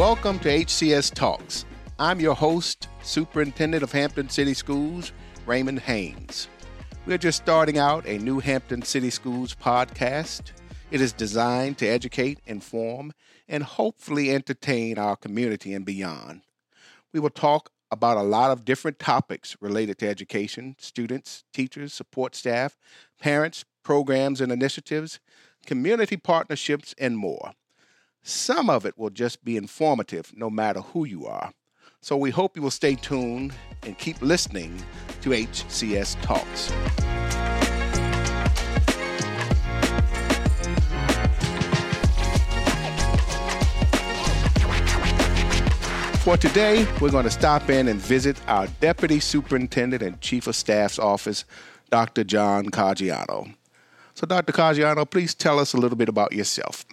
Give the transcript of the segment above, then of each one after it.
Welcome to HCS Talks. I'm your host, Superintendent of Hampton City Schools, Raymond Haynes. We're just starting out a new Hampton City Schools podcast. It is designed to educate, inform, and hopefully entertain our community and beyond. We will talk about a lot of different topics related to education, students, teachers, support staff, parents, programs and initiatives, community partnerships, and more. Some of it will just be informative no matter who you are. So we hope you will stay tuned and keep listening to HCS Talks. For today, we're going to stop in and visit our Deputy Superintendent and Chief of Staff's office, Dr. John Caggiano. So, Dr. Caggiano, please tell us a little bit about yourself.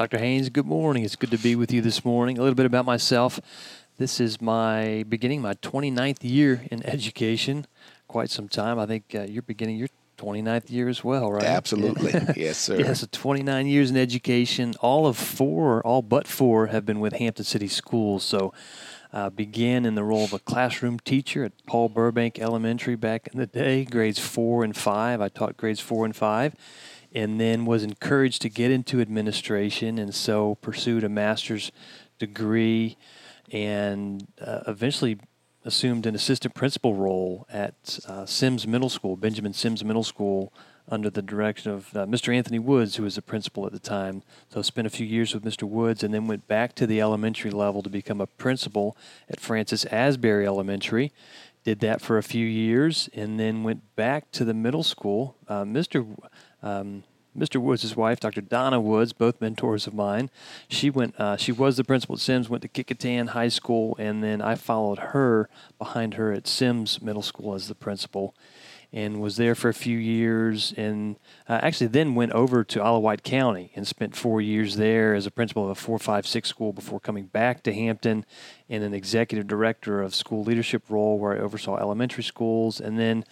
Dr. Haynes, good morning. It's good to be with you this morning. A little bit about myself. This is my beginning my 29th year in education. Quite some time. I think uh, you're beginning your 29th year as well, right? Absolutely. yes, sir. yeah, so 29 years in education. All of four, all but four, have been with Hampton City Schools. So uh, began in the role of a classroom teacher at Paul Burbank Elementary back in the day, grades four and five. I taught grades four and five, and then was encouraged to get into administration, and so pursued a master's degree, and uh, eventually assumed an assistant principal role at uh, Sims Middle School, Benjamin Sims Middle School, under the direction of uh, Mr. Anthony Woods, who was the principal at the time. So spent a few years with Mr. Woods and then went back to the elementary level to become a principal at Francis Asbury Elementary. Did that for a few years and then went back to the middle school. Uh, Mr. Um, Mr. Woods' wife, Dr. Donna Woods, both mentors of mine. She went. Uh, she was the principal at Sims. Went to Kecoughtan High School, and then I followed her behind her at Sims Middle School as the principal, and was there for a few years. And uh, actually, then went over to Wight County and spent four years there as a principal of a four, five, six school before coming back to Hampton in an executive director of school leadership role where I oversaw elementary schools, and then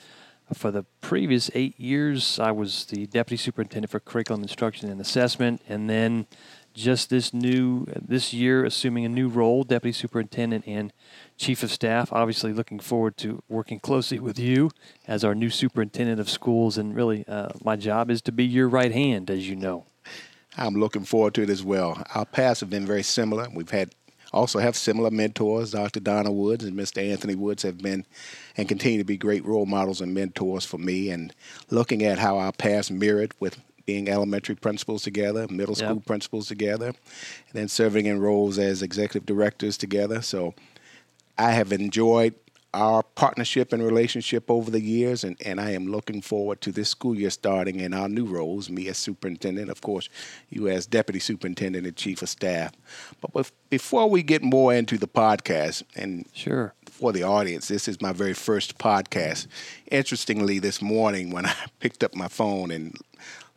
for the previous eight years, I was the deputy superintendent for curriculum instruction and assessment, and then just this new this year, assuming a new role, deputy superintendent and chief of staff. Obviously, looking forward to working closely with you as our new superintendent of schools, and really, uh, my job is to be your right hand, as you know. I'm looking forward to it as well. Our paths have been very similar. We've had also have similar mentors. Dr. Donna Woods and Mr. Anthony Woods have been and continue to be great role models and mentors for me. And looking at how our paths mirrored with being elementary principals together, middle school yep. principals together, and then serving in roles as executive directors together. So I have enjoyed our partnership and relationship over the years, and, and I am looking forward to this school year starting in our new roles, me as superintendent, of course, you as deputy superintendent and chief of staff. But before we get more into the podcast, and sure for the audience, this is my very first podcast. Interestingly, this morning when I picked up my phone and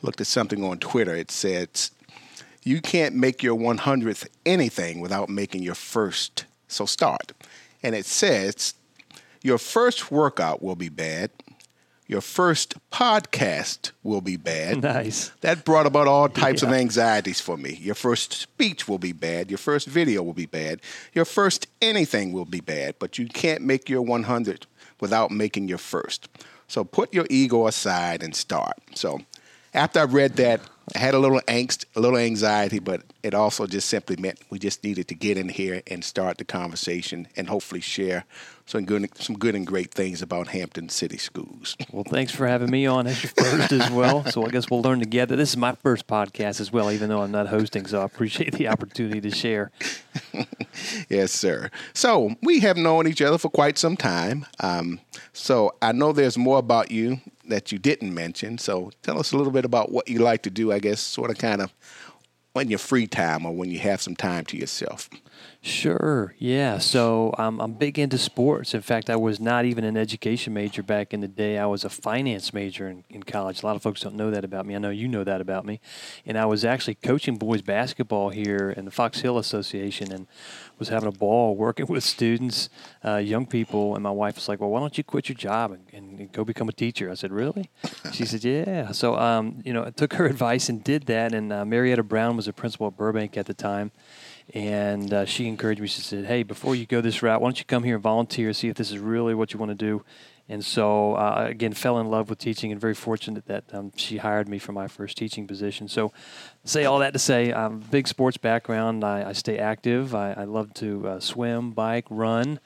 looked at something on Twitter, it said, You can't make your 100th anything without making your first. So start. And it says, your first workout will be bad. Your first podcast will be bad. Nice. That brought about all types yeah. of anxieties for me. Your first speech will be bad. Your first video will be bad. Your first anything will be bad. But you can't make your 100 without making your first. So put your ego aside and start. So after I read that, I had a little angst, a little anxiety, but it also just simply meant we just needed to get in here and start the conversation and hopefully share some good, some good and great things about Hampton City Schools. Well, thanks for having me on as your first as well. So I guess we'll learn together. This is my first podcast as well, even though I'm not hosting, so I appreciate the opportunity to share. yes, sir. So we have known each other for quite some time. Um, so I know there's more about you that you didn't mention. So tell us a little bit about what you like to do, I guess, sort of kind of when your free time or when you have some time to yourself. Sure. Yeah. So I'm big into sports. In fact, I was not even an education major back in the day. I was a finance major in, in college. A lot of folks don't know that about me. I know you know that about me. And I was actually coaching boys basketball here in the Fox Hill Association and was having a ball working with students, uh, young people. And my wife was like, "Well, why don't you quit your job and, and go become a teacher?" I said, "Really?" she said, "Yeah." So um, you know, I took her advice and did that. And uh, Marietta Brown was a principal at Burbank at the time, and uh, she encouraged me. She said, "Hey, before you go this route, why don't you come here and volunteer, see if this is really what you want to do." And so, uh, again, fell in love with teaching, and very fortunate that um, she hired me for my first teaching position. So, say all that to say, i'm um, big sports background. I, I stay active. I, I love to uh, swim, bike, run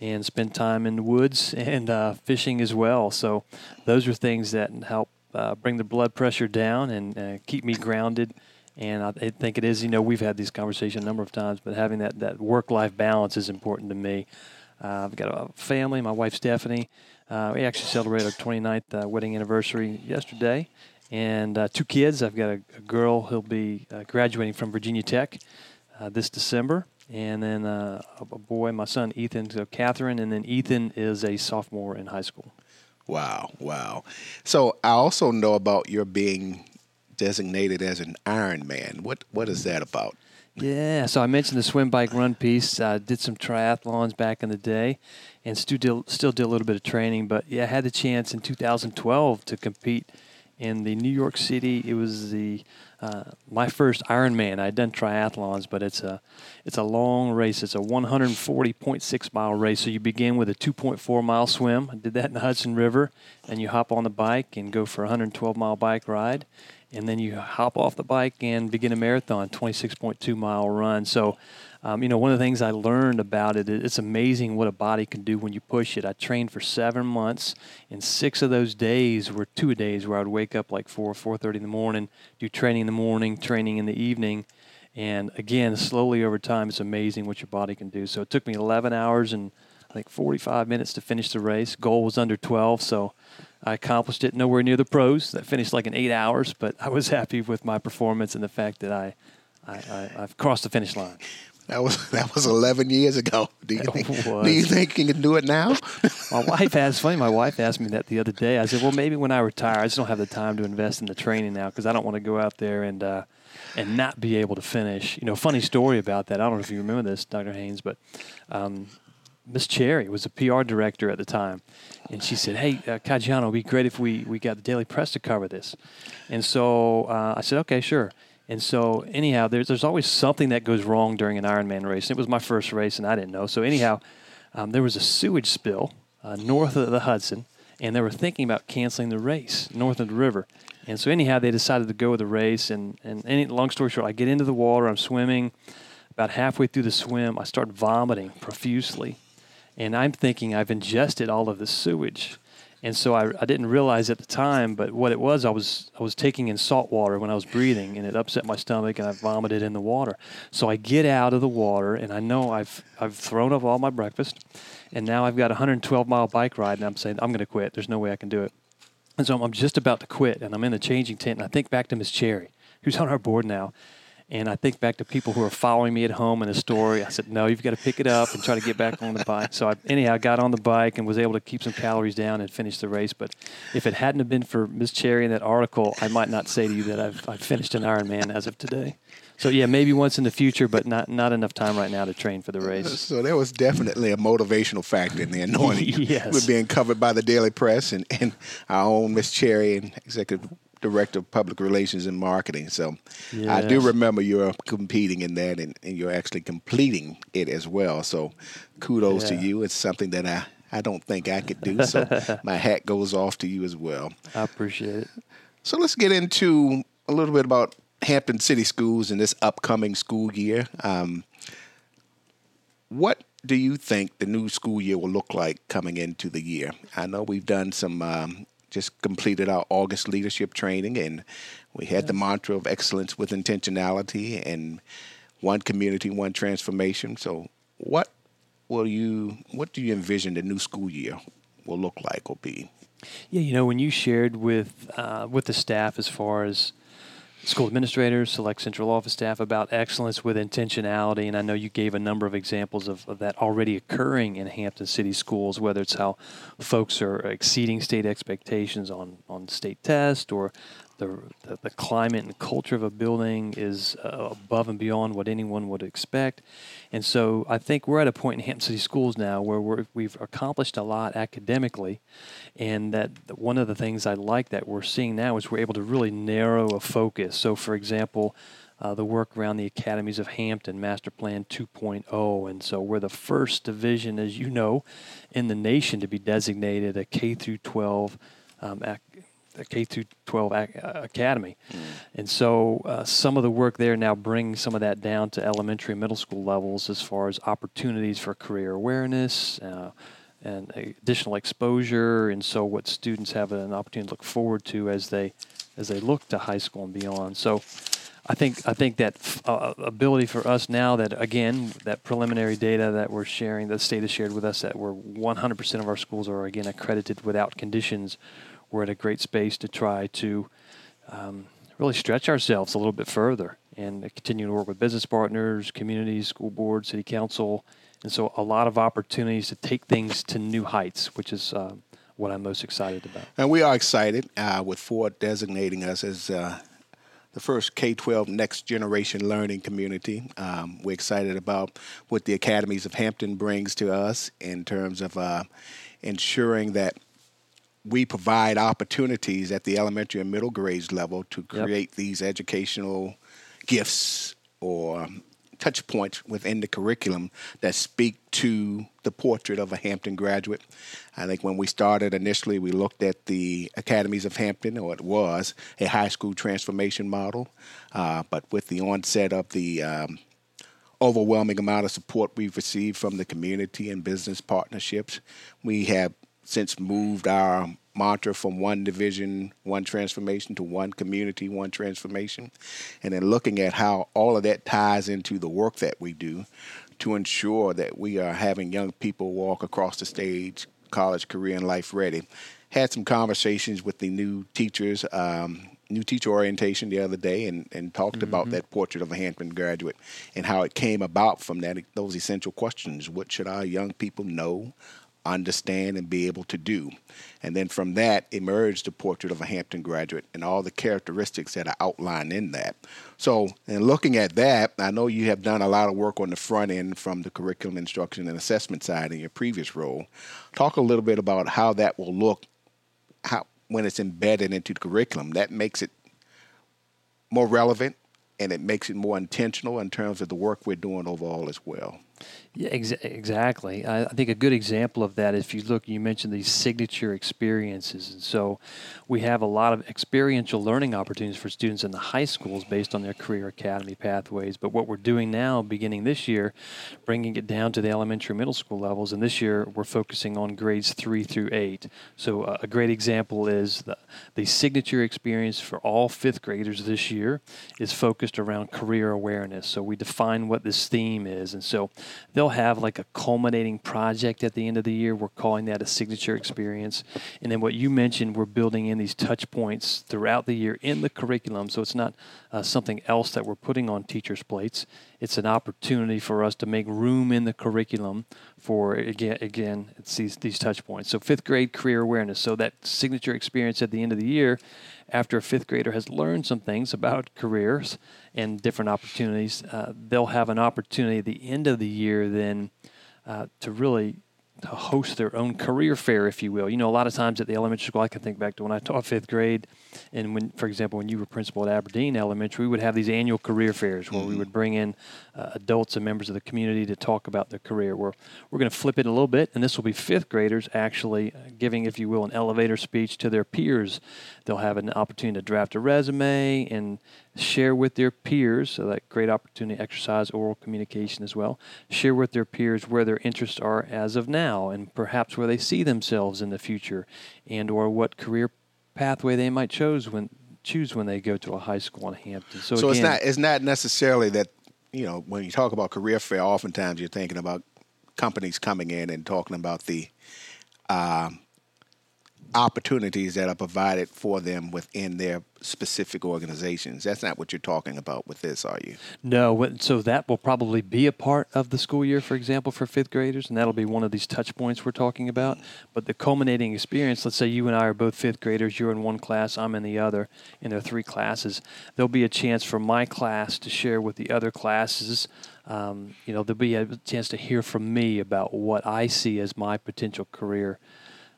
and spend time in the woods and uh, fishing as well. So those are things that help uh, bring the blood pressure down and uh, keep me grounded. And I, think it is, you know, we've had these conversations a number of times, but having that, that work life balance is important to me. Uh, I've got a family, my wife Stephanie. Uh, we actually celebrated our 29th uh, wedding anniversary yesterday. And two kids. I've got a, a girl who'll be graduating from Virginia Tech this December and then uh, a boy, my son Ethan, so Catherine, and then Ethan is a sophomore in high school. Wow, wow. So I also know about your being designated as an Ironman. What what is that about? Yeah, so I mentioned the swim, bike, run piece. I did some triathlons back in the day, and still did, still did a little bit of training. But yeah, I had the chance in 2012 to compete in the New York City. It was the uh, my first Ironman. I'd done triathlons, but it's a it's a long race. It's a 140.6 mile race. So you begin with a 2.4 mile swim. I did that in the Hudson River, and you hop on the bike and go for a 112 mile bike ride, and then you hop off the bike and begin a marathon, 26.2 mile run. So um, you know, one of the things I learned about it, it's amazing what a body can do when you push it. I trained for seven months, and six of those days were two days where I would wake up like four, four thirty in the morning, do training in the morning, training in the evening, and again, slowly over time, it's amazing what your body can do. So it took me 11 hours and I think 45 minutes to finish the race. Goal was under 12, so I accomplished it nowhere near the pros. That finished like in eight hours, but I was happy with my performance and the fact that I, I, I I've crossed the finish line. That was that was 11 years ago. Do you think? Do you think you can do it now? my wife asked. Funny, my wife asked me that the other day. I said, "Well, maybe when I retire, I just don't have the time to invest in the training now because I don't want to go out there and uh, and not be able to finish." You know, funny story about that. I don't know if you remember this, Dr. Haynes, but um, Miss Cherry was a PR director at the time, and she said, "Hey, uh, Caggiano, it'd be great if we we got the Daily Press to cover this." And so uh, I said, "Okay, sure." And so, anyhow, there's, there's always something that goes wrong during an Ironman race. It was my first race, and I didn't know. So, anyhow, um, there was a sewage spill uh, north of the Hudson, and they were thinking about canceling the race north of the river. And so, anyhow, they decided to go with the race. And, and any, long story short, I get into the water, I'm swimming. About halfway through the swim, I start vomiting profusely. And I'm thinking I've ingested all of the sewage. And so I, I didn't realize at the time, but what it was, I was I was taking in salt water when I was breathing, and it upset my stomach, and I vomited in the water. So I get out of the water, and I know I've I've thrown up all my breakfast, and now I've got a 112 mile bike ride, and I'm saying I'm going to quit. There's no way I can do it. And so I'm just about to quit, and I'm in the changing tent, and I think back to Miss Cherry, who's on our board now, and I think back to people who are following me at home in the story. I said, no, you've got to pick it up and try to get back on the bike. So I, anyhow, got on the bike and was able to keep some calories down and finish the race. But if it hadn't have been for Miss Cherry in that article, I might not say to you that I've, I've finished an Ironman as of today. So yeah, maybe once in the future, but not not enough time right now to train for the race. So there was definitely a motivational factor in there, knowing yes. we're being covered by the Daily Press and, and our own Miss Cherry and executive director of public relations and marketing. So yes. I do remember you're competing in that and, and, you're actually completing it as well. So kudos yeah. to you. It's something that I, I don't think I could do. So my hat goes off to you as well. I appreciate it. So let's get into a little bit about Hampton City Schools in this upcoming school year. Um, what do you think the new school year will look like coming into the year? I know we've done some um, just completed our August leadership training, and we had the mantra of excellence with intentionality and one community, one transformation. So, what will you? What do you envision the new school year will look like or be? Yeah, you know, when you shared with uh, with the staff as far as school administrators, select central office staff about excellence with intentionality. And I know you gave a number of examples of, of, that already occurring in Hampton City schools, whether it's how folks are exceeding state expectations on, on state test or the, the, climate and culture of a building is uh, above and beyond what anyone would expect. And so I think we're at a point in Hampton City Schools now where we have accomplished a lot academically, and that one of the things I like that we're seeing now is we're able to really narrow a focus. So, for example, uh, the work around the academies of Hampton Master Plan 2.0, and so we're the first division, as you know, in the nation to be designated a K through 12 um, K through 12 uh, academy, mm. and so uh, some of the work there now brings some of that down to elementary and middle school levels as far as opportunities for career awareness. Uh, and additional exposure, and so what students have an opportunity to look forward to as they as they look to high school and beyond. So, I think I think that uh, ability for us now that again that preliminary data that we're sharing, the state has shared with us that we're 100% of our schools are again accredited without conditions. We're at a great space to try to um, really stretch ourselves a little bit further and continue to work with business partners, communities, school board, city council, and so a lot of opportunities to take things to new heights, which is. Uh, what I'm most excited about. And we are excited uh, with Ford designating us as uh, the first K 12 next generation learning community. Um, we're excited about what the Academies of Hampton brings to us in terms of uh, ensuring that we provide opportunities at the elementary and middle grades level to create yep. these educational gifts or touch points within the curriculum that speak to the portrait of a Hampton graduate. I think when we started initially, we looked at the Academies of Hampton, or it was a high school transformation model. Uh, but with the onset of the um, overwhelming amount of support we've received from the community and business partnerships, we have since moved our mantra from one division, one transformation to one community, one transformation. And then looking at how all of that ties into the work that we do to ensure that we are having young people walk across the stage, college, career, and life ready. Had some conversations with the new teachers, um, new teacher orientation the other day, and, and talked mm-hmm. about that portrait of a Hampton graduate and how it came about from that those essential questions. What should our young people know? Understand, and be able to do. And then from that emerged the portrait of a Hampton graduate and all the characteristics that are outlined in that. So, in looking at that, I know you have done a lot of work on the front end from the curriculum instruction and assessment side in your previous role. Talk a little bit about how that will look how when it's embedded into the curriculum. That makes it more relevant and it makes it more intentional in terms of the work we're doing overall as well. Yeah, ex- exactly. I, I, think a good example of that, if you look, you mentioned these signature experiences. And so we have a lot of experiential learning opportunities for students in the high schools based on their career academy pathways. But what we're doing now, beginning this year, bringing it down to the elementary middle school levels. And this year, we're focusing on grades three through eight. So uh, a great example is the, the signature experience for all fifth graders this year is focused around career awareness. So we define what this theme is. And so they'll have like a culminating project at the end of the year. We're calling that a signature experience. And then what you mentioned, we're building in these touch points throughout the year in the curriculum. So it's not uh, something else that we're putting on teachers' plates. It's an opportunity for us to make room in the curriculum for again, again it's these these touch points. So fifth grade career awareness. So that signature experience at the end of the year, after a fifth grader has learned some things about careers and different opportunities, uh, they'll have an opportunity at the end of the year then uh, to really to host their own career fair, if you will. You know, a lot of times at the elementary school, I can think back to when I taught fifth grade, and when, for example, when you were principal at Aberdeen Elementary, we would have these annual career fairs where mm-hmm. we would bring in uh, adults and members of the community to talk about their career. We're, we're going to flip it a little bit, and this will be fifth graders actually uh, giving, if you will, an elevator speech to their peers. They'll have an opportunity to draft a resume and share with their peers, so that great opportunity to exercise oral communication as well. Share with their peers where their interests are as of now, and perhaps where they see themselves in the future, and or what career pathway they might choose when choose when they go to a high school in Hampton. So, so again, it's not it's not necessarily that you know when you talk about career fair, oftentimes you're thinking about companies coming in and talking about the um, opportunities that are provided for them within their specific organizations. That's not what you're talking about with this, are you? No. So that will probably be a part of the school year, for example, for fifth graders, and that'll be one of these touch points we're talking about. But the culminating experience, let's say you and I are both fifth graders, you're in one class, I'm in the other, and there are three classes. There'll be a chance for my class to share with the other classes. Um, you know, there'll be a chance to hear from me about what I see as my potential career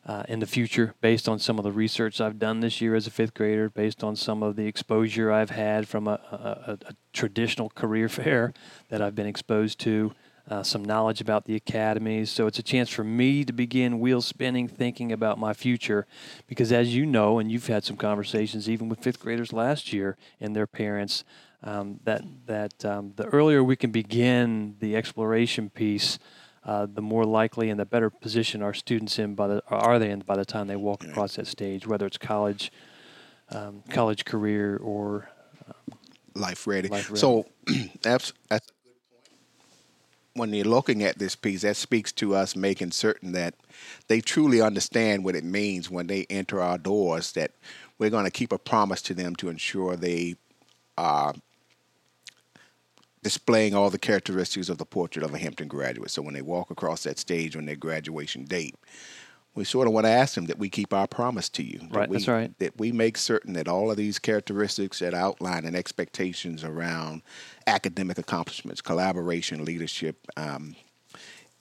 uh, in the future based on some of the research I've done this year as a fifth grader, based on some of the exposure I've had from a, a, a traditional career fair that I've been exposed to, uh, some knowledge about the academies. So it's a chance for me to begin wheel spinning, thinking about my future. Because as you know, and you've had some conversations even with fifth graders last year and their parents, um, that that um, the earlier we can begin the exploration piece uh, the more likely and the better position our students in by the are they in by the time they walk across that stage, whether it's college, um, college career or um, life, ready. life ready. So that's that's a good point. When you're looking at this piece, that speaks to us making certain that they truly understand what it means when they enter our doors. That we're going to keep a promise to them to ensure they are displaying all the characteristics of the portrait of a Hampton graduate. So when they walk across that stage on their graduation date, we sort of want to ask them that we keep our promise to you. Right, we, that's right. That we make certain that all of these characteristics that outline and expectations around academic accomplishments, collaboration, leadership, um,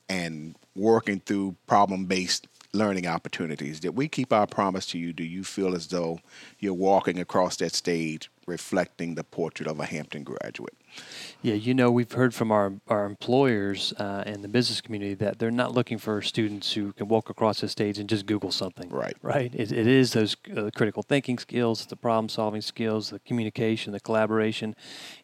and working through problem based learning opportunities, that we keep our promise to you. Do you feel as though you're walking across that stage reflecting the portrait of a Hampton graduate? Yeah, you know, we've heard from our, our employers uh, and the business community that they're not looking for students who can walk across the stage and just Google something. Right. Right. It, it is those uh, critical thinking skills, the problem solving skills, the communication, the collaboration.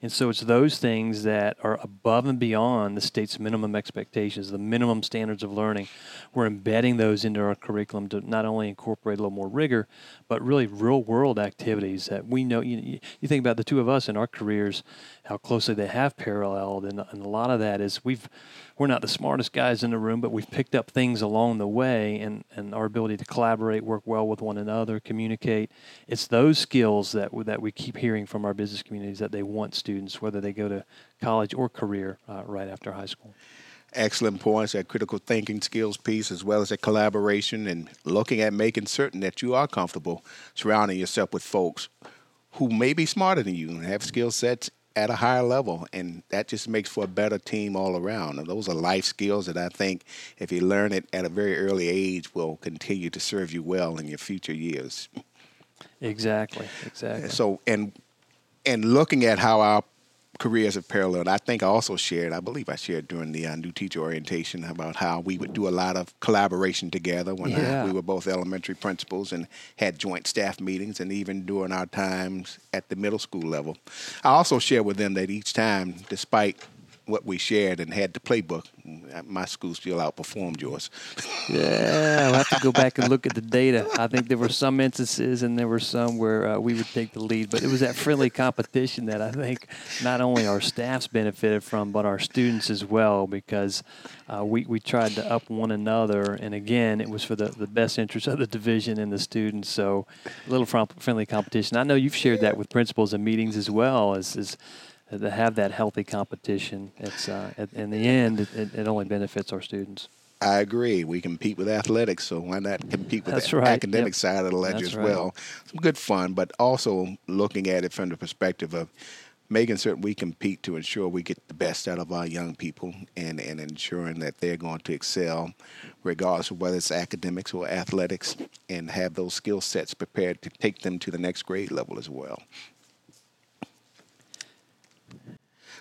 And so it's those things that are above and beyond the state's minimum expectations, the minimum standards of learning. We're embedding those into our curriculum to not only incorporate a little more rigor, but really real world activities that we know. You, you think about the two of us in our careers, how closely they have paralleled, and, and a lot of that is we've we're not the smartest guys in the room, but we've picked up things along the way, and, and our ability to collaborate, work well with one another, communicate. It's those skills that that we keep hearing from our business communities that they want students, whether they go to college or career uh, right after high school excellent points, that critical thinking skills piece, as well as that collaboration and looking at making certain that you are comfortable surrounding yourself with folks who may be smarter than you and have skill sets at a higher level. And that just makes for a better team all around. And those are life skills that I think if you learn it at a very early age will continue to serve you well in your future years. Exactly, exactly. So, and and looking at how our careers have paralleled. I think I also shared, I believe I shared during the uh, new teacher orientation about how we would do a lot of collaboration together when yeah. I, we were both elementary principals and had joint staff meetings and even during our times at the middle school level. I also shared with them that each time, despite what we shared and had the playbook. My school still outperformed yours. yeah, I'll have to go back and look at the data. I think there were some instances and there were some where uh, we would take the lead, but it was that friendly competition that I think not only our staffs benefited from, but our students as well, because uh, we, we tried to up one another. And again, it was for the, the best interest of the division and the students. So a little friendly competition. I know you've shared that with principals and meetings as well as, as to have that healthy competition. It's uh, in the end, it, it, only benefits our students. I agree. We compete with athletics, so why not compete with That's the right. academic yep. side of the ledger That's as right. well? Some good fun, but also looking at it from the perspective of making certain we compete to ensure we get the best out of our young people and, and ensuring that they're going to excel regardless of whether it's academics or athletics and have those skill sets prepared to take them to the next grade level as well.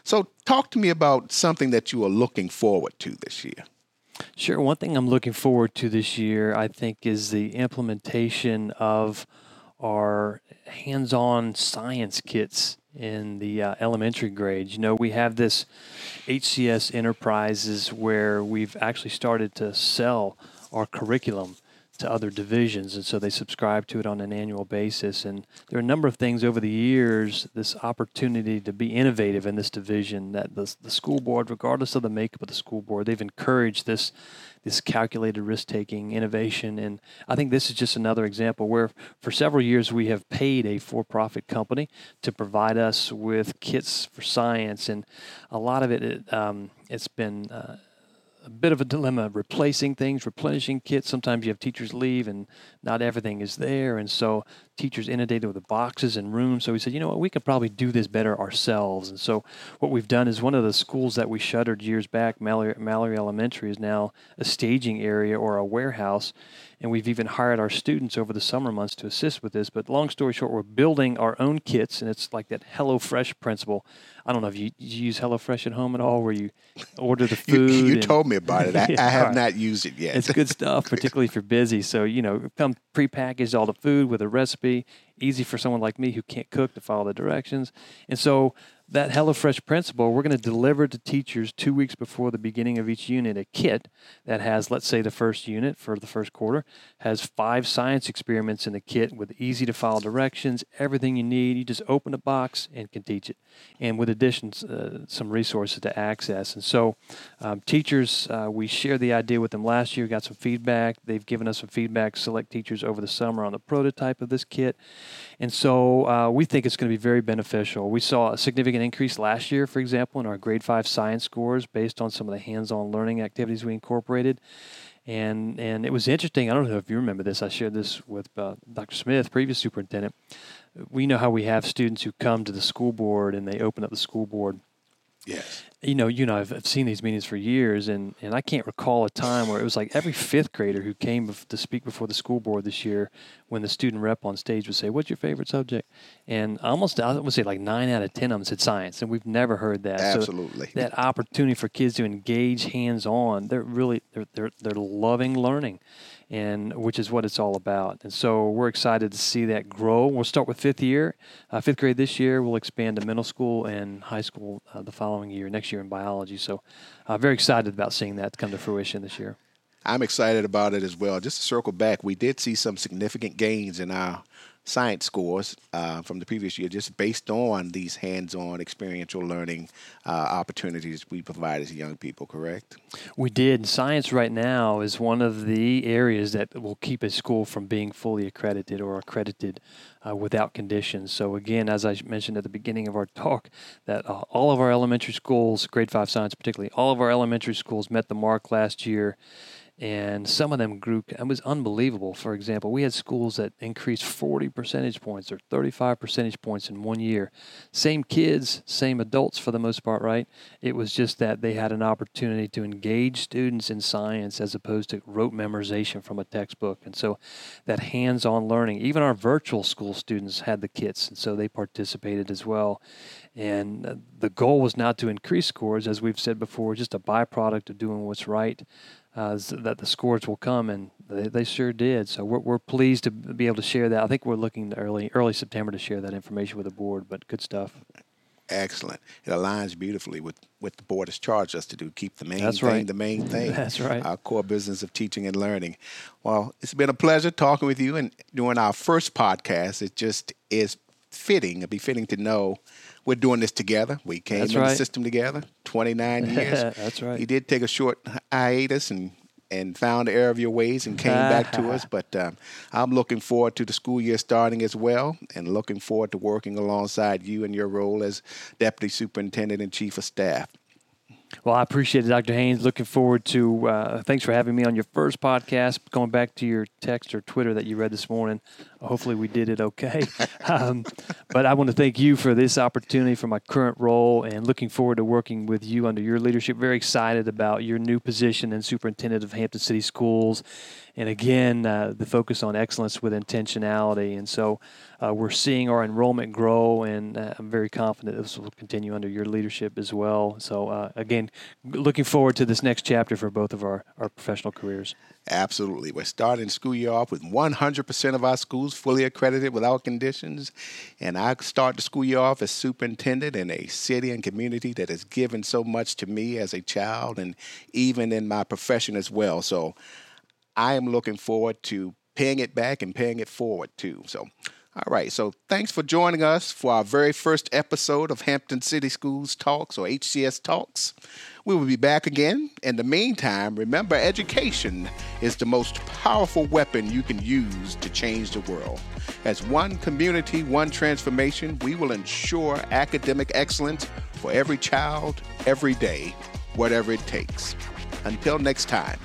So, talk to me about something that you are looking forward to this year. Sure. One thing I'm looking forward to this year, I think, is the implementation of our hands on science kits in the uh, elementary grades. You know, we have this HCS Enterprises where we've actually started to sell our curriculum to other divisions, and so they subscribe to it on an annual basis. And there are a number of things over the years, this opportunity to be innovative in this division that the, the school board, regardless of the makeup of the school board, they've encouraged this this calculated risk taking innovation. And I think this is just another example where for several years we have paid a for profit company to provide us with kits for science. And a lot of it, it um, it's been uh, a bit of a dilemma replacing things, replenishing kits. Sometimes you have teachers leave and not everything is there. And so teachers inundated with the boxes and rooms. So we said, you know what, we could probably do this better ourselves. And so what we've done is one of the schools that we shuttered years back, Mallory, Mallory Elementary, is now a staging area or a warehouse. And we've even hired our students over the summer months to assist with this. But long story short, we're building our own kits, and it's like that HelloFresh principle. I don't know if you, you use HelloFresh at home at all, where you order the food. you, you and- told me about it. I, Yeah, I have right. not used it yet. it's good stuff, particularly if you're busy. So, you know, come prepackaged all the food with a recipe, easy for someone like me who can't cook to follow the directions. And so that HelloFresh principle, we're going to deliver to teachers two weeks before the beginning of each unit a kit that has, let's say, the first unit for the first quarter has five science experiments in the kit with easy to follow directions, everything you need. You just open the box and can teach it, and with additions, uh, some resources to access. And so, um, teachers, uh, we shared the idea with them last year, got some feedback. They've given us some feedback, select teachers over the summer on the prototype of this kit. And so uh, we think it's going to be very beneficial. We saw a significant increase last year, for example, in our grade five science scores based on some of the hands on learning activities we incorporated. And, and it was interesting. I don't know if you remember this. I shared this with uh, Dr. Smith, previous superintendent. We know how we have students who come to the school board and they open up the school board yes. you know, you know, I've, I've seen these meetings for years, and, and I can't recall a time where it was like every fifth grader who came to speak before the school board this year, when the student rep on stage would say, "What's your favorite subject?" and almost I would say like nine out of ten of them said science, and we've never heard that. So Absolutely. that opportunity for kids to engage hands on, they're really they're they're they're loving learning, and which is what it's all about. And so we're excited to see that grow. We'll start with fifth year, uh, fifth grade this year. We'll expand to middle school and high school uh, the following year, next year in biology. So uh, very excited about seeing that come to fruition this year. I'm excited about it as well. Just to circle back, we did see some significant gains in our science scores uh, from the previous year, just based on these hands-on experiential learning uh, opportunities we provide as young people. Correct? We did. Science right now is one of the areas that will keep a school from being fully accredited or accredited uh, without conditions. So again, as I mentioned at the beginning of our talk, that uh, all of our elementary schools, grade five science particularly, all of our elementary schools met the mark last year. And some of them grew. It was unbelievable. For example, we had schools that increased 40 percentage points or 35 percentage points in one year. Same kids, same adults for the most part, right? It was just that they had an opportunity to engage students in science as opposed to rote memorization from a textbook. And so that hands on learning, even our virtual school students had the kits, and so they participated as well. And the goal was not to increase scores, as we've said before, just a byproduct of doing what's right. Uh, that the scores will come, and they, they sure did. So we're, we're pleased to be able to share that. I think we're looking early early September to share that information with the board. But good stuff. Excellent. It aligns beautifully with what the board has charged us to do. Keep the main That's thing right. the main thing. That's right. Our core business of teaching and learning. Well, it's been a pleasure talking with you and doing our first podcast. It just is fitting, it'd be fitting to know we're doing this together. We came That's in the system together, 29 years. That's right. You did take a short hiatus and and found the error of your ways and came back to us. But um, I'm looking forward to the school year starting as well, and looking forward to working alongside you in your role as deputy superintendent and chief of staff. Well, I appreciate it, Dr. Haynes. Looking forward to. Uh, thanks for having me on your first podcast. Going back to your text or Twitter that you read this morning. Hopefully, we did it okay. um, but I want to thank you for this opportunity for my current role, and looking forward to working with you under your leadership. Very excited about your new position as superintendent of Hampton City Schools, and again, uh, the focus on excellence with intentionality. And so, uh, we're seeing our enrollment grow, and uh, I'm very confident this will continue under your leadership as well. So, uh, again, looking forward to this next chapter for both of our, our professional careers. Absolutely. We're starting school year off with 100% of our schools fully accredited without conditions. And I start the school year off as superintendent in a city and community that has given so much to me as a child and even in my profession as well. So I am looking forward to paying it back and paying it forward too. So, all right. So, thanks for joining us for our very first episode of Hampton City Schools Talks or HCS Talks. We will be back again. In the meantime, remember education is the most powerful weapon you can use to change the world. As one community, one transformation, we will ensure academic excellence for every child, every day, whatever it takes. Until next time.